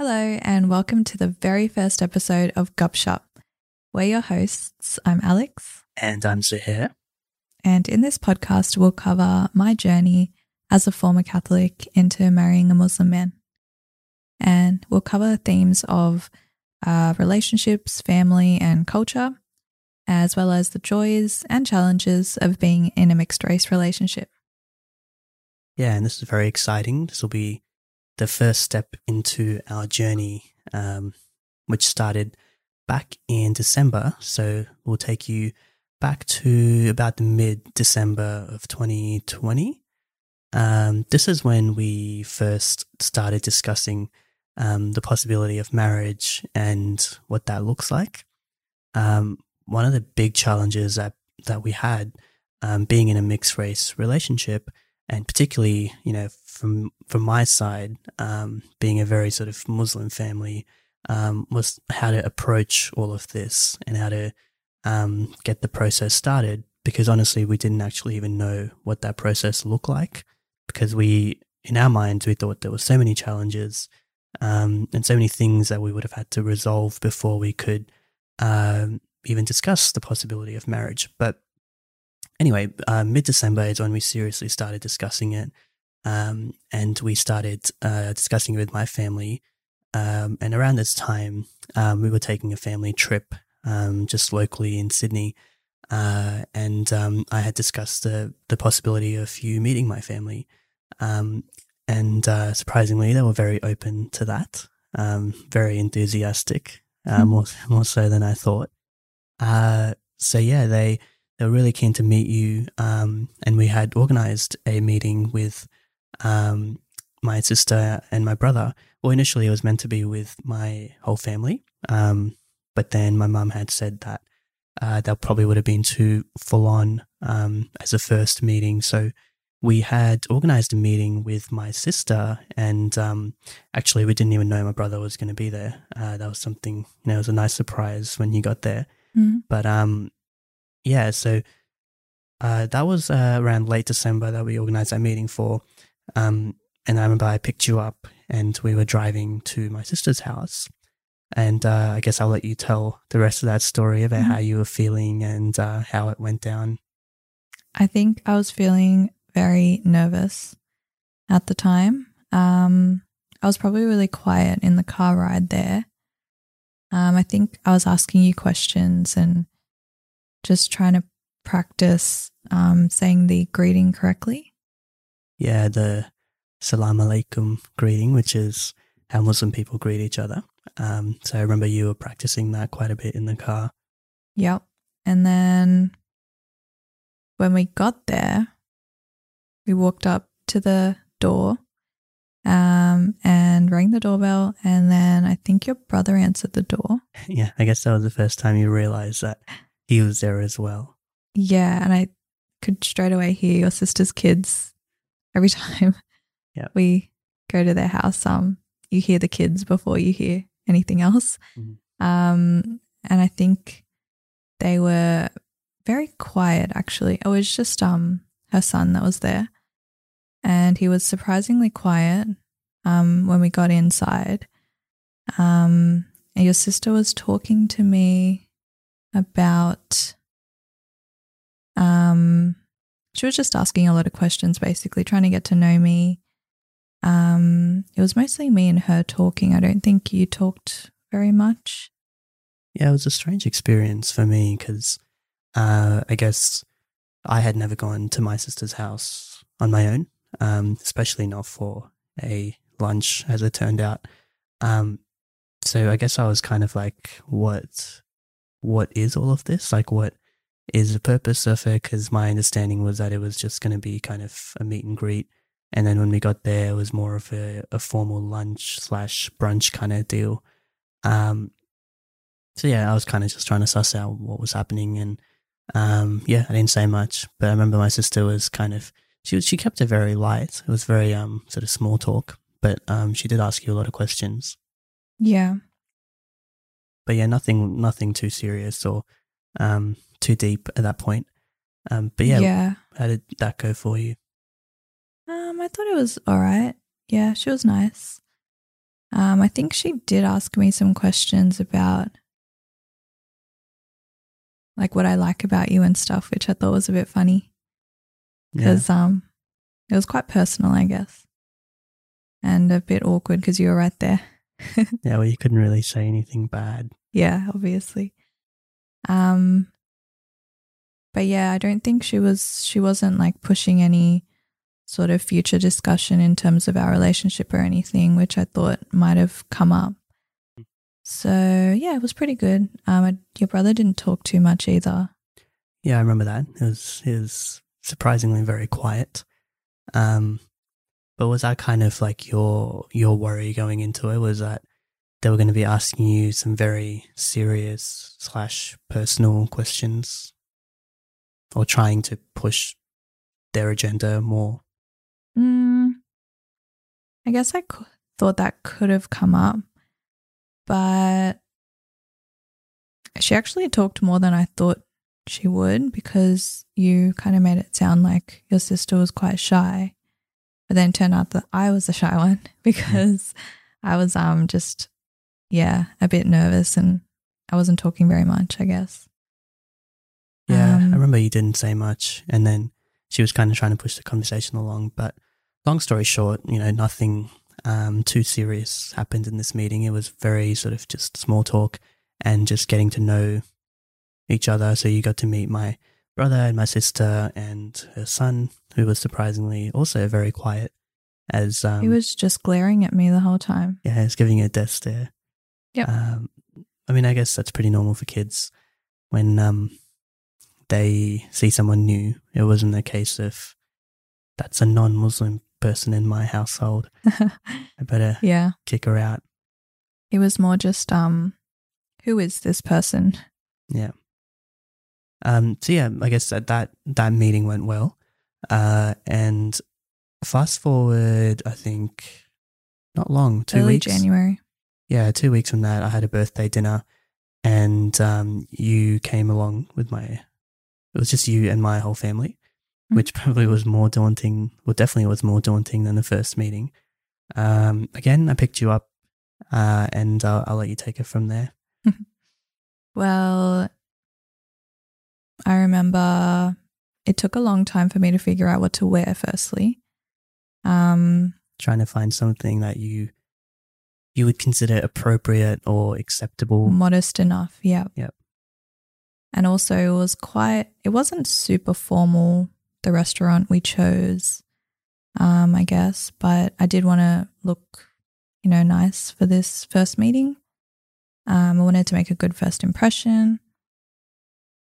Hello, and welcome to the very first episode of Gupshup. We're your hosts. I'm Alex. And I'm Zahir. And in this podcast, we'll cover my journey as a former Catholic into marrying a Muslim man. And we'll cover themes of uh, relationships, family, and culture, as well as the joys and challenges of being in a mixed race relationship. Yeah, and this is very exciting. This will be the first step into our journey, um, which started back in December. So we'll take you back to about the mid December of 2020. Um, this is when we first started discussing um, the possibility of marriage and what that looks like. Um, one of the big challenges that, that we had um, being in a mixed race relationship, and particularly, you know, from from my side, um, being a very sort of Muslim family, um, was how to approach all of this and how to um, get the process started. Because honestly, we didn't actually even know what that process looked like. Because we, in our minds, we thought there were so many challenges um, and so many things that we would have had to resolve before we could um, even discuss the possibility of marriage. But anyway, uh, mid December is when we seriously started discussing it. Um, and we started uh, discussing it with my family. Um, and around this time, um, we were taking a family trip um, just locally in Sydney. Uh, and um, I had discussed the, the possibility of you meeting my family. Um, and uh, surprisingly, they were very open to that, very enthusiastic, uh, mm-hmm. more, more so than I thought. Uh, so, yeah, they, they were really keen to meet you. and we had organized a meeting with um, my sister and my brother. Well, initially it was meant to be with my whole family, um, but then my mum had said that uh, that probably would have been too full on um, as a first meeting. So we had organized a meeting with my sister, and um, actually we didn't even know my brother was going to be there. Uh, that was something, you know, it was a nice surprise when he got there. Mm-hmm. But um, yeah, so uh, that was uh, around late December that we organized that meeting for. Um, and I remember I picked you up and we were driving to my sister's house. And uh, I guess I'll let you tell the rest of that story about mm-hmm. how you were feeling and uh, how it went down. I think I was feeling very nervous at the time. Um, I was probably really quiet in the car ride there. Um, I think I was asking you questions and just trying to practice um, saying the greeting correctly yeah, the salam alaikum greeting, which is how Muslim people greet each other. Um, so I remember you were practicing that quite a bit in the car. Yep. And then when we got there, we walked up to the door um, and rang the doorbell. And then I think your brother answered the door. Yeah, I guess that was the first time you realized that he was there as well. Yeah. And I could straight away hear your sister's kids every time yep. we go to their house, um, you hear the kids before you hear anything else. Mm-hmm. Um, and I think they were very quiet actually. It was just um her son that was there. And he was surprisingly quiet um when we got inside. Um your sister was talking to me about um she was just asking a lot of questions, basically trying to get to know me. Um, it was mostly me and her talking. I don't think you talked very much. Yeah, it was a strange experience for me because uh, I guess I had never gone to my sister's house on my own, um, especially not for a lunch, as it turned out. Um, so I guess I was kind of like, what, what is all of this? Like, what is the purpose of it because my understanding was that it was just going to be kind of a meet and greet. And then when we got there, it was more of a, a formal lunch slash brunch kind of deal. Um, so yeah, I was kind of just trying to suss out what was happening. And um, yeah, I didn't say much, but I remember my sister was kind of, she, was, she kept it very light. It was very um, sort of small talk, but um, she did ask you a lot of questions. Yeah. But yeah, nothing, nothing too serious or um, too deep at that point. Um, but yeah, yeah, how did that go for you? Um, I thought it was all right. Yeah, she was nice. Um, I think she did ask me some questions about like what I like about you and stuff, which I thought was a bit funny Yeah. because um, it was quite personal, I guess, and a bit awkward because you were right there. Yeah, well, you couldn't really say anything bad. Yeah, obviously. Um but yeah, I don't think she was she wasn't like pushing any sort of future discussion in terms of our relationship or anything, which I thought might have come up. So yeah, it was pretty good. Um I, your brother didn't talk too much either. Yeah, I remember that. It was it was surprisingly very quiet. Um, but was that kind of like your your worry going into it? Was that they were going to be asking you some very serious slash personal questions, or trying to push their agenda more? Mm, I guess I thought that could have come up, but she actually talked more than I thought she would because you kind of made it sound like your sister was quite shy, but then it turned out that I was the shy one because I was um just yeah a bit nervous and I wasn't talking very much. I guess. Yeah, Um, I remember you didn't say much, and then she was kind of trying to push the conversation along. But long story short, you know, nothing um, too serious happened in this meeting. It was very sort of just small talk and just getting to know each other. So you got to meet my brother and my sister and her son, who was surprisingly also very quiet. As um, he was just glaring at me the whole time. yeah, he's giving a death stare. Yep. Um, I mean, I guess that's pretty normal for kids when um, they see someone new. It wasn't a case of that's a non-Muslim person in my household. I better yeah. kick her out. It was more just um who is this person? Yeah. Um. So yeah, I guess that that, that meeting went well. Uh. And fast forward, I think not long, two Early weeks. January. Yeah, two weeks from that, I had a birthday dinner, and um, you came along with my. It was just you and my whole family, Mhm. which probably was more daunting. Well, definitely was more daunting than the first meeting. Um, again, I picked you up, uh, and uh, I'll let you take it from there. Well, I remember it took a long time for me to figure out what to wear firstly. Um Trying to find something that you you would consider appropriate or acceptable. modest enough, yeah. Yep. And also it was quite it wasn't super formal the restaurant we chose um I guess, but I did want to look you know nice for this first meeting. Um I wanted to make a good first impression.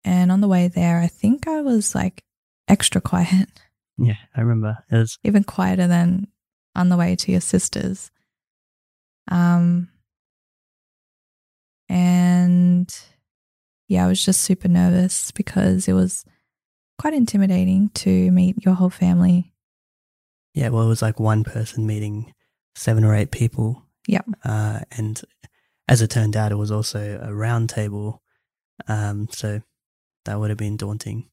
And on the way there, I think I was like extra quiet, Yeah, I remember. It was even quieter than on the way to your sister's. Um, and yeah, I was just super nervous because it was quite intimidating to meet your whole family. Yeah, well, it was like one person meeting seven or eight people. Yeah. Uh, and as it turned out, it was also a round table. Um, so that would have been daunting.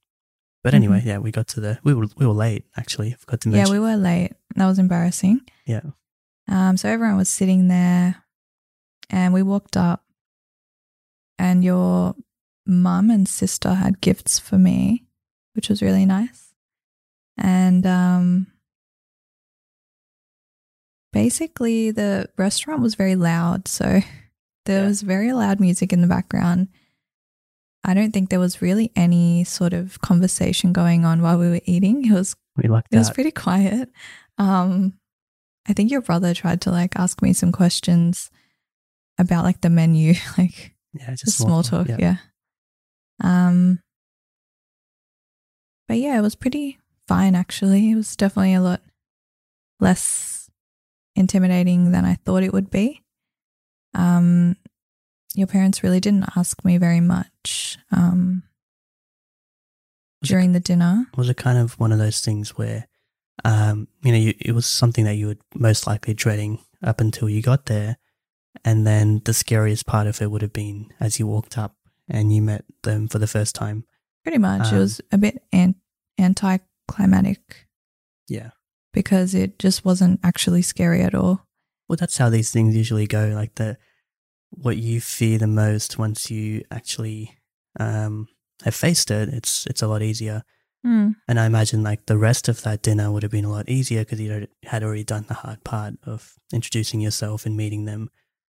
But anyway, yeah, we got to the we were we were late actually. I forgot to Mm-hmm. Yeah, we were late. That was embarrassing. Yeah. Um, so everyone was sitting there, and we walked up, and your mum and sister had gifts for me, which was really nice. And um, basically, the restaurant was very loud, so there Yeah. was very loud music in the background. I don't think there was really any sort of conversation going on while we were eating. It was we lucked it was pretty quiet. Um, I think your brother tried to like ask me some questions about like the menu, like yeah, just small talk. Yeah. Yeah. Um, but yeah, it was pretty fine actually. It was definitely a lot less intimidating than I thought it would be. Um, your parents really didn't ask me very much um, Was it- during the dinner. Was it kind of one of those things where, um, you know, you, it was something that you were most likely dreading up until you got there, and then the scariest part of it would have been as you walked up and you met them for the first time. Pretty much, it Um, was a bit an- anticlimactic Yeah. because it just wasn't actually scary at all. Well, that's how these things usually go. Like the what you fear the most once you actually um, have faced it, it's it's a lot easier. Mm. And I imagine like the rest of that dinner would have been a lot easier because you had already done the hard part of introducing yourself and meeting them.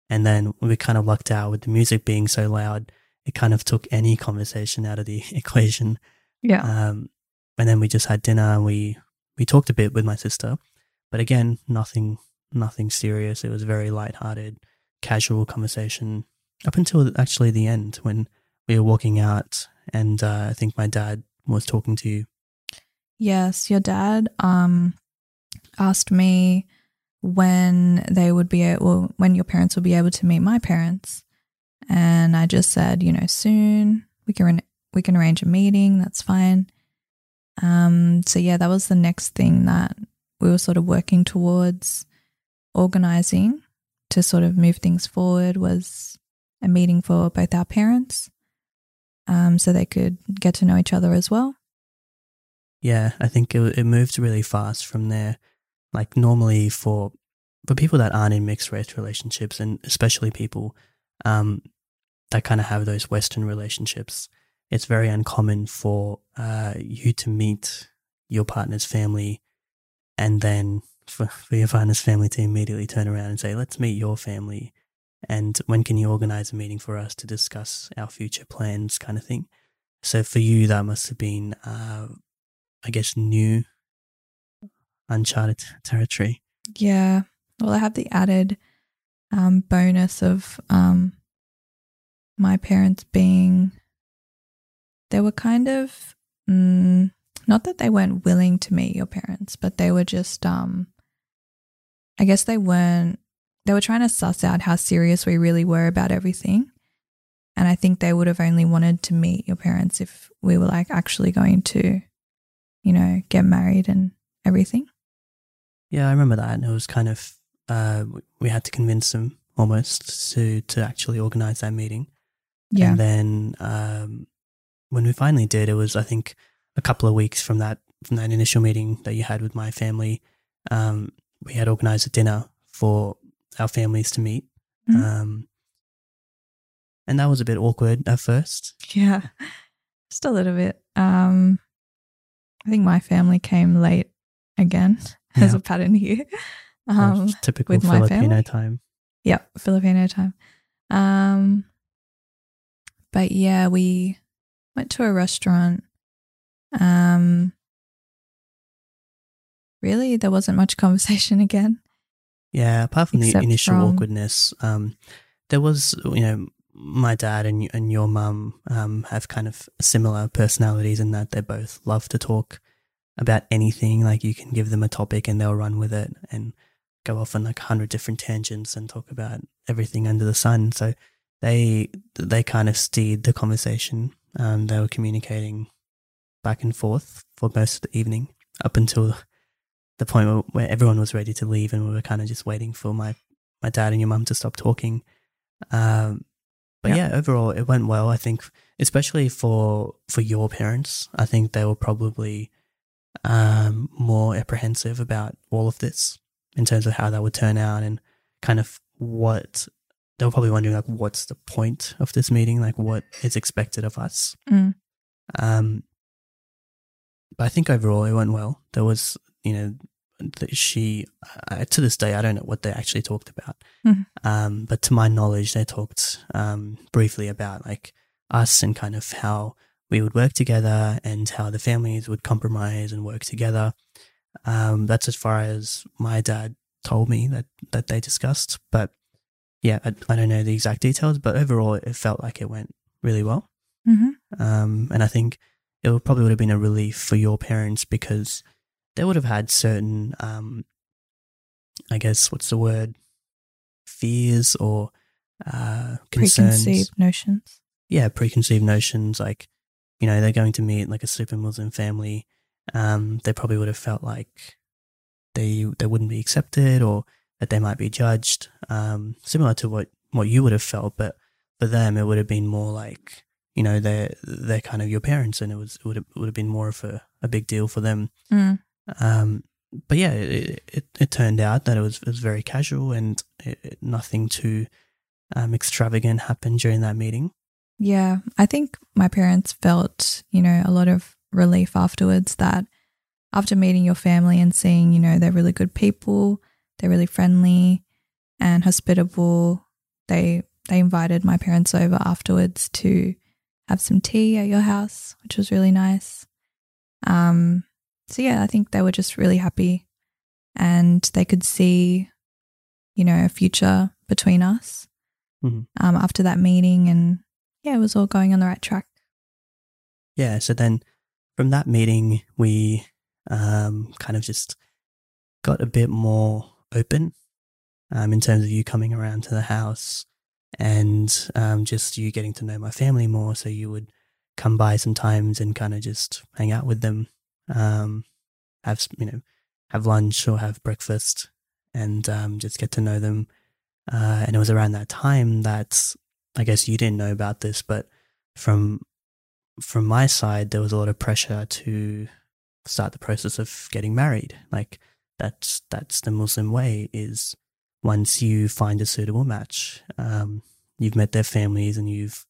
And then we kind of lucked out with the music being so loud, it kind of took any conversation out of the equation. Yeah. Um, and then we just had dinner and we, we talked a bit with my sister, but again, nothing, nothing serious. It was very light-hearted, casual conversation up until actually the end when we were walking out and uh, I think my dad was talking to you. Yes, your dad um asked me when they would be able, when your parents would be able to meet my parents, and I just said, you know, soon we can we can arrange a meeting. That's fine. Um, so yeah, that was the next thing that we were sort of working towards organizing to sort of move things forward was a meeting for both our parents um, so they could get to know each other as well. Yeah, I think it, it moved really fast from there. Like normally for for people that aren't in mixed race relationships, and especially people um, that kind of have those Western relationships, it's very uncommon for uh, you to meet your partner's family and then for, for your partner's family to immediately turn around and say, let's meet your family and when can you organize a meeting for us to discuss our future plans kind of thing? So for you that must have been uh, i guess new uncharted territory. Yeah. Well i have the added um, bonus of um, my parents being they were kind of mm, not that they weren't willing to meet your parents but they were just um i guess they weren't they were trying to suss out how serious we really were about everything. And I think they would have only wanted to meet your parents if we were like actually going to, you know, get married and everything. Yeah, I remember that. And It was kind of, uh, we had to convince them almost to, to actually organize that meeting. Yeah. And then um, when we finally did, it was, I think, a couple of weeks from that, from that initial meeting that you had with my family. Um, we had organized a dinner for our families to meet. Mm-hmm. Um, and that was a bit awkward at first. Yeah, just a little bit. Um, I think my family came late again yeah. as a pattern here. Um, typical Filipino time. Yep, Filipino time. Um, but yeah, we went to a restaurant. Um, really, there wasn't much conversation again. Yeah, apart from the initial from... awkwardness, um, there was, you know, my dad and and your mum um, have kind of similar personalities in that they both love to talk about anything. Like you can give them a topic and they'll run with it and go off on like a hundred different tangents and talk about everything under the sun. So they they kind of steered the conversation. Um, they were communicating back and forth for most of the evening up until the point where, where everyone was ready to leave and we were kind of just waiting for my, my dad and your mum to stop talking. Um, but yeah. yeah, overall it went well. I think, especially for for your parents, I think they were probably um, more apprehensive about all of this in terms of how that would turn out and kind of what they were probably wondering like what's the point of this meeting like what is expected of us mm. um but i think overall it went well there was you know, she uh, to this day I don't know what they actually talked about, mm-hmm. um, but to my knowledge they talked um, briefly about like us and kind of how we would work together and how the families would compromise and work together. Um, that's as far as my dad told me that that they discussed, but yeah, I, I don't know the exact details, but overall it felt like it went really well. Mm-hmm. Um, and I think it would probably would have been a relief for your parents because they would have had certain, um, I guess, what's the word, fears or uh, concerns. Preconceived notions. Yeah, preconceived notions. Like, you know, they're going to meet like a super Muslim family. Um, they probably would have felt like they they wouldn't be accepted or that they might be judged. Um, similar to what what you would have felt, but for them, it would have been more like you know they're they're kind of your parents, and it was it would have, would have been more of a, a big deal for them. Mm. Um, but yeah, it, it, it turned out that it was it was very casual and it, nothing too um, extravagant happened during that meeting. Yeah, I think my parents felt, you know, a lot of relief afterwards that after meeting your family and seeing, you know, they're really good people, they're really friendly and hospitable, they they invited my parents over afterwards to have some tea at your house, which was really nice. Um so yeah, I think they were just really happy and they could see, you know, a future between us mm-hmm. um, after that meeting. And yeah, it was all going on the right track. Yeah. So then from that meeting, we um, kind of just got a bit more open um, in terms of you coming around to the house and um, just you getting to know my family more. So you would come by sometimes and kind of just hang out with them, um, have you know, have lunch or have breakfast, and um, just get to know them. Uh, and it was around that time that I guess you didn't know about this, but from from my side, there was a lot of pressure to start the process of getting married. Like that's that's the Muslim way. Is once you find a suitable match, um, you've met their families and you've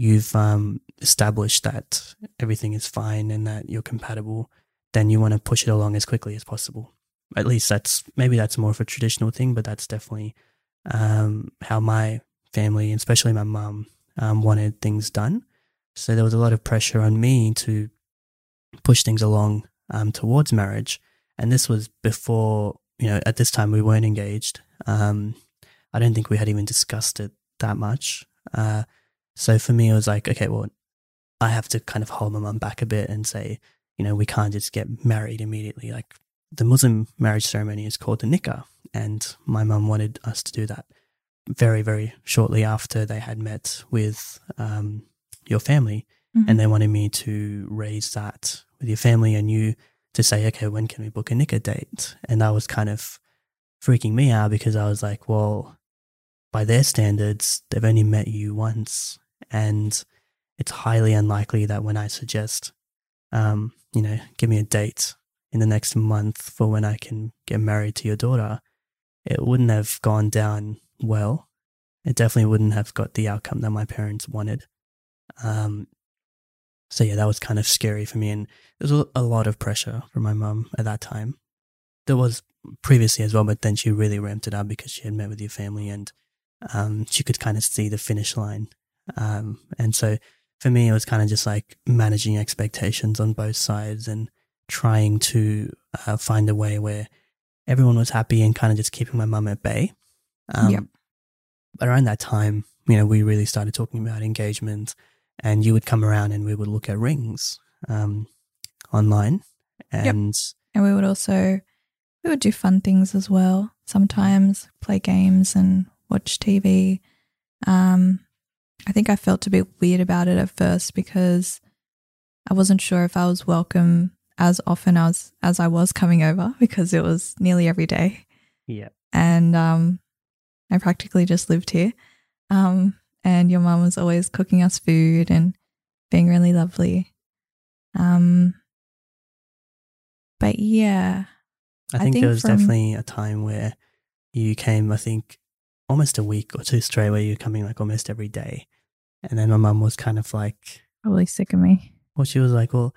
you've um, established that everything is fine and that you're compatible, then you want to push it along as quickly as possible. At least that's maybe that's more of a traditional thing, but that's definitely um, how my family, especially my mum, um, wanted things done. So there was a lot of pressure on me to push things along um, towards marriage. And this was before, you know, at this time we weren't engaged. Um, I don't think we had even discussed it that much. Uh, so for me, it was like, okay, well, I have to kind of hold my mum back a bit and say, you know, we can't just get married immediately. Like the Muslim marriage ceremony is called the nikah, and my mum wanted us to do that very, very shortly after they had met with um, your family, mm-hmm. and they wanted me to raise that with your family and you to say, okay, when can we book a nikah date? And that was kind of freaking me out because I was like, well, by their standards, they've only met you once, and it's highly unlikely that when I suggest, um, you know, give me a date in the next month for when I can get married to your daughter, it wouldn't have gone down well. It definitely wouldn't have got the outcome that my parents wanted. Um, so yeah, that was kind of scary for me, and there was a lot of pressure from my mum at that time. There was previously as well, but then she really ramped it up because she had met with your family, and um, she could kind of see the finish line. Um, and so for me, it was kind of just like managing expectations on both sides and trying to uh, find a way where everyone was happy and kind of just keeping my mum at bay. Um, yep. But around that time, you know, we really started talking about engagement, and you would come around and we would look at rings um, online, and yep. and we would also we would do fun things as well. Sometimes play games and watch TV. Um, I think I felt a bit weird about it at first because I wasn't sure if I was welcome as often as as I was coming over because it was nearly every day. Yeah. And um I practically just lived here. Um and your mum was always cooking us food and being really lovely. Um but yeah. I think, I think there was from, definitely a time where you came, I think, almost a week or two straight where you're coming like almost every day. And then my mum was kind of like probably sick of me. Well, she was like, Well,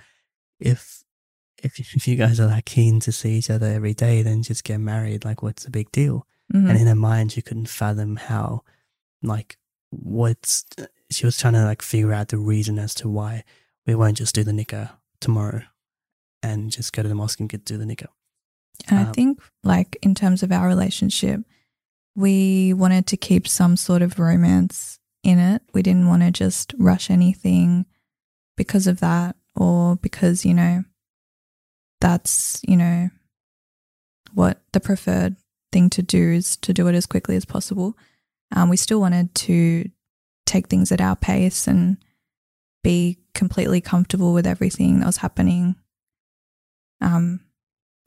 if if if you guys are that keen to see each other every day, then just get married. Like, what's the big deal? Mm-hmm. And in her mind, she couldn't fathom how, like, what's. She was trying to like figure out the reason as to why we won't just do the nikah tomorrow, and just go to the mosque and get do the nikah. And um, I think, like, in terms of our relationship, we wanted to keep some sort of romance in it. We didn't want to just rush anything because of that, or because you know that's, you know, what the preferred thing to do is to do it as quickly as possible. Um, we still wanted to take things at our pace and be completely comfortable with everything that was happening um,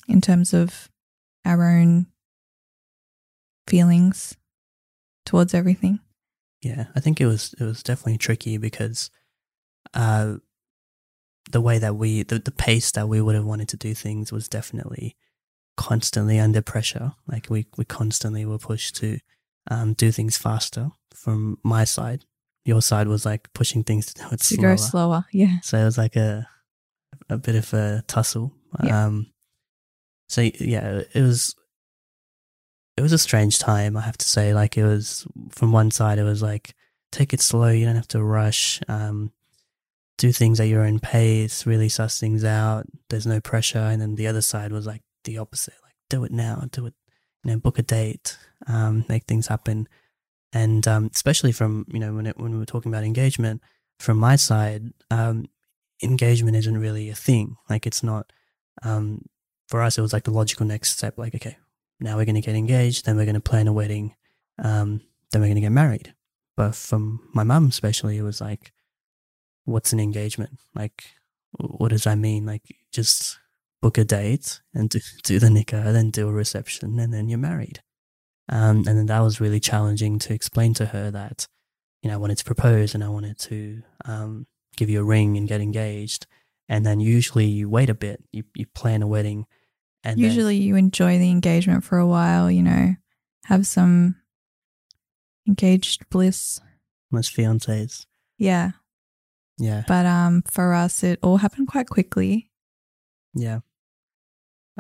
in terms of our own feelings towards everything. Yeah, I think it was it was definitely tricky because uh, the way that we the, the pace that we would have wanted to do things was definitely constantly under pressure. Like we, we constantly were pushed to um, do things faster from my side. Your side was like pushing things to To slower. go slower. Yeah. So it was like a a bit of a tussle. Yeah. Um, so yeah, it was it was a strange time. I have to say. Like it was from one side, it was like take it slow. You don't have to rush. Um, do things at your own pace. Really suss things out. There's no pressure. And then the other side was like the opposite. Like do it now. Do it. You know, book a date. Um, make things happen. And um, especially from you know when it, when we were talking about engagement, from my side, um, engagement isn't really a thing. Like it's not. Um, for us, it was like the logical next step. Like, okay, now we're going to get engaged, then we're going to plan a wedding, um, then we're going to get married. But from my mum, especially, it was like, what's an engagement? Like, what does that mean? Like, just book a date and do, do the nikah, then do a reception, and then you're married. Um, and then that was really challenging to explain to her that, you know, I wanted to propose and I wanted to um, give you a ring and get engaged. And then usually you wait a bit, you, you plan a wedding. And then- Usually you enjoy the engagement for a while, you know, have some engaged bliss. most fiancés. Yeah. Yeah. But um for us it all happened quite quickly. Yeah.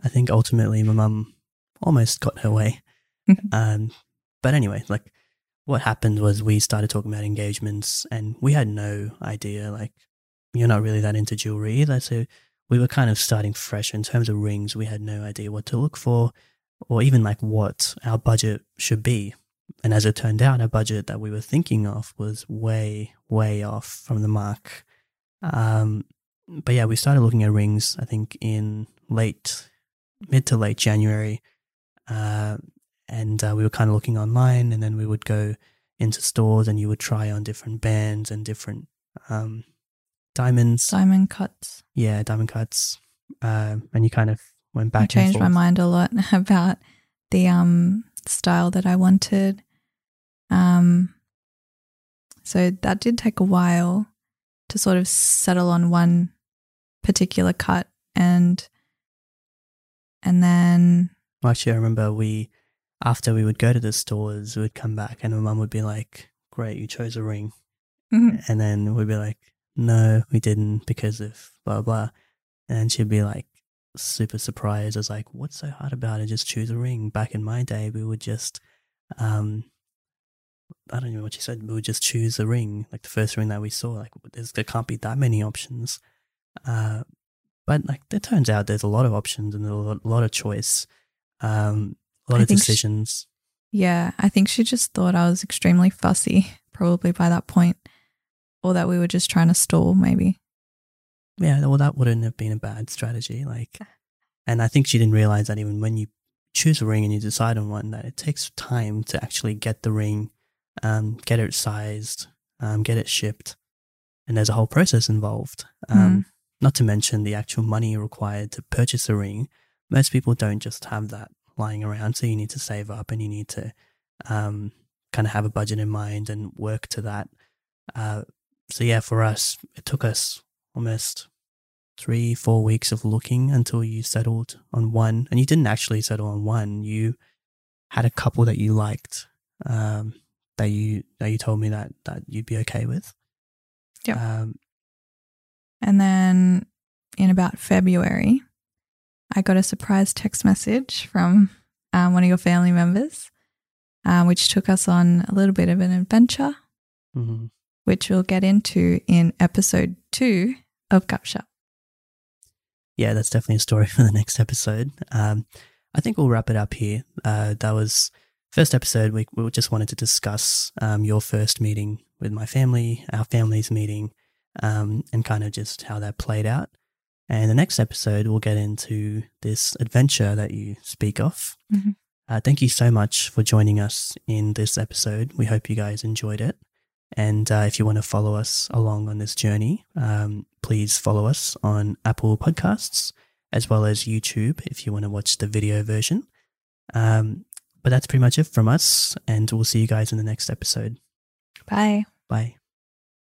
I think ultimately my mum almost got her way. um, but anyway, like what happened was we started talking about engagements and we had no idea, like, you're not really that into jewelry either. So we were kind of starting fresh in terms of rings. We had no idea what to look for or even like what our budget should be. And as it turned out, our budget that we were thinking of was way, way off from the mark. Um, but yeah, we started looking at rings, I think, in late, mid to late January. Uh, and uh, we were kind of looking online, and then we would go into stores and you would try on different bands and different um, diamonds. Diamond cuts. yeah, diamond cuts. Um, and you kind of went I back and changed my mind a lot about the um style that I wanted. Um so that did take a while to sort of settle on one particular cut and and then Well, actually, I remember we, after we would go to the stores, we would come back and my mum would be like, Great, you chose a ring. And then we'd be like, no, we didn't because of blah, blah. And she'd be like, super surprised. I was like, what's so hard about it? Just choose a ring. Back in my day, we would just, um, I don't know what she said. We would just choose a ring, like the first ring that we saw. Like, there's, there can't be that many options. Uh, but like, it turns out there's a lot of options and a lot, a lot of choice, um, a lot I of decisions. yeah, I think she just thought I was extremely fussy probably by that point or that we were just trying to stall maybe. Yeah, well, that wouldn't have been a bad strategy. Like, and I think she didn't realize that even when you choose a ring and you decide on one, that it takes time to actually get the ring, um, get it sized, um, get it shipped, and there's a whole process involved. Um, Not to mention the actual money required to purchase a ring. Most people don't just have that lying around, so you need to save up and you need to um, kind of have a budget in mind and work to that. Uh, so yeah, for us, it took us almost three, four weeks of looking until you settled on one. And you didn't actually settle on one. You had a couple that you liked, um, that you that you told me that that you'd be okay with. Yep. Um, And then in about February, I got a surprise text message from um, one of your family members, uh, which took us on a little bit of an adventure, mhm. Which we'll get into in episode two of Gupshup. Yeah, that's definitely a story for the next episode. Um, I think we'll wrap it up here. Uh, that was first episode. We we just wanted to discuss um, your first meeting with my family, our family's meeting, um, and kind of just how that played out. And the next episode, we'll get into this adventure that you speak of. Mhm. Uh, thank you so much for joining us in this episode. We hope you guys enjoyed it. And uh, if you want to follow us along on this journey, um, please follow us on Apple Podcasts as well as YouTube if you want to watch the video version. Um, but that's pretty much it from us, and we'll see you guys in the next episode. Bye. Bye.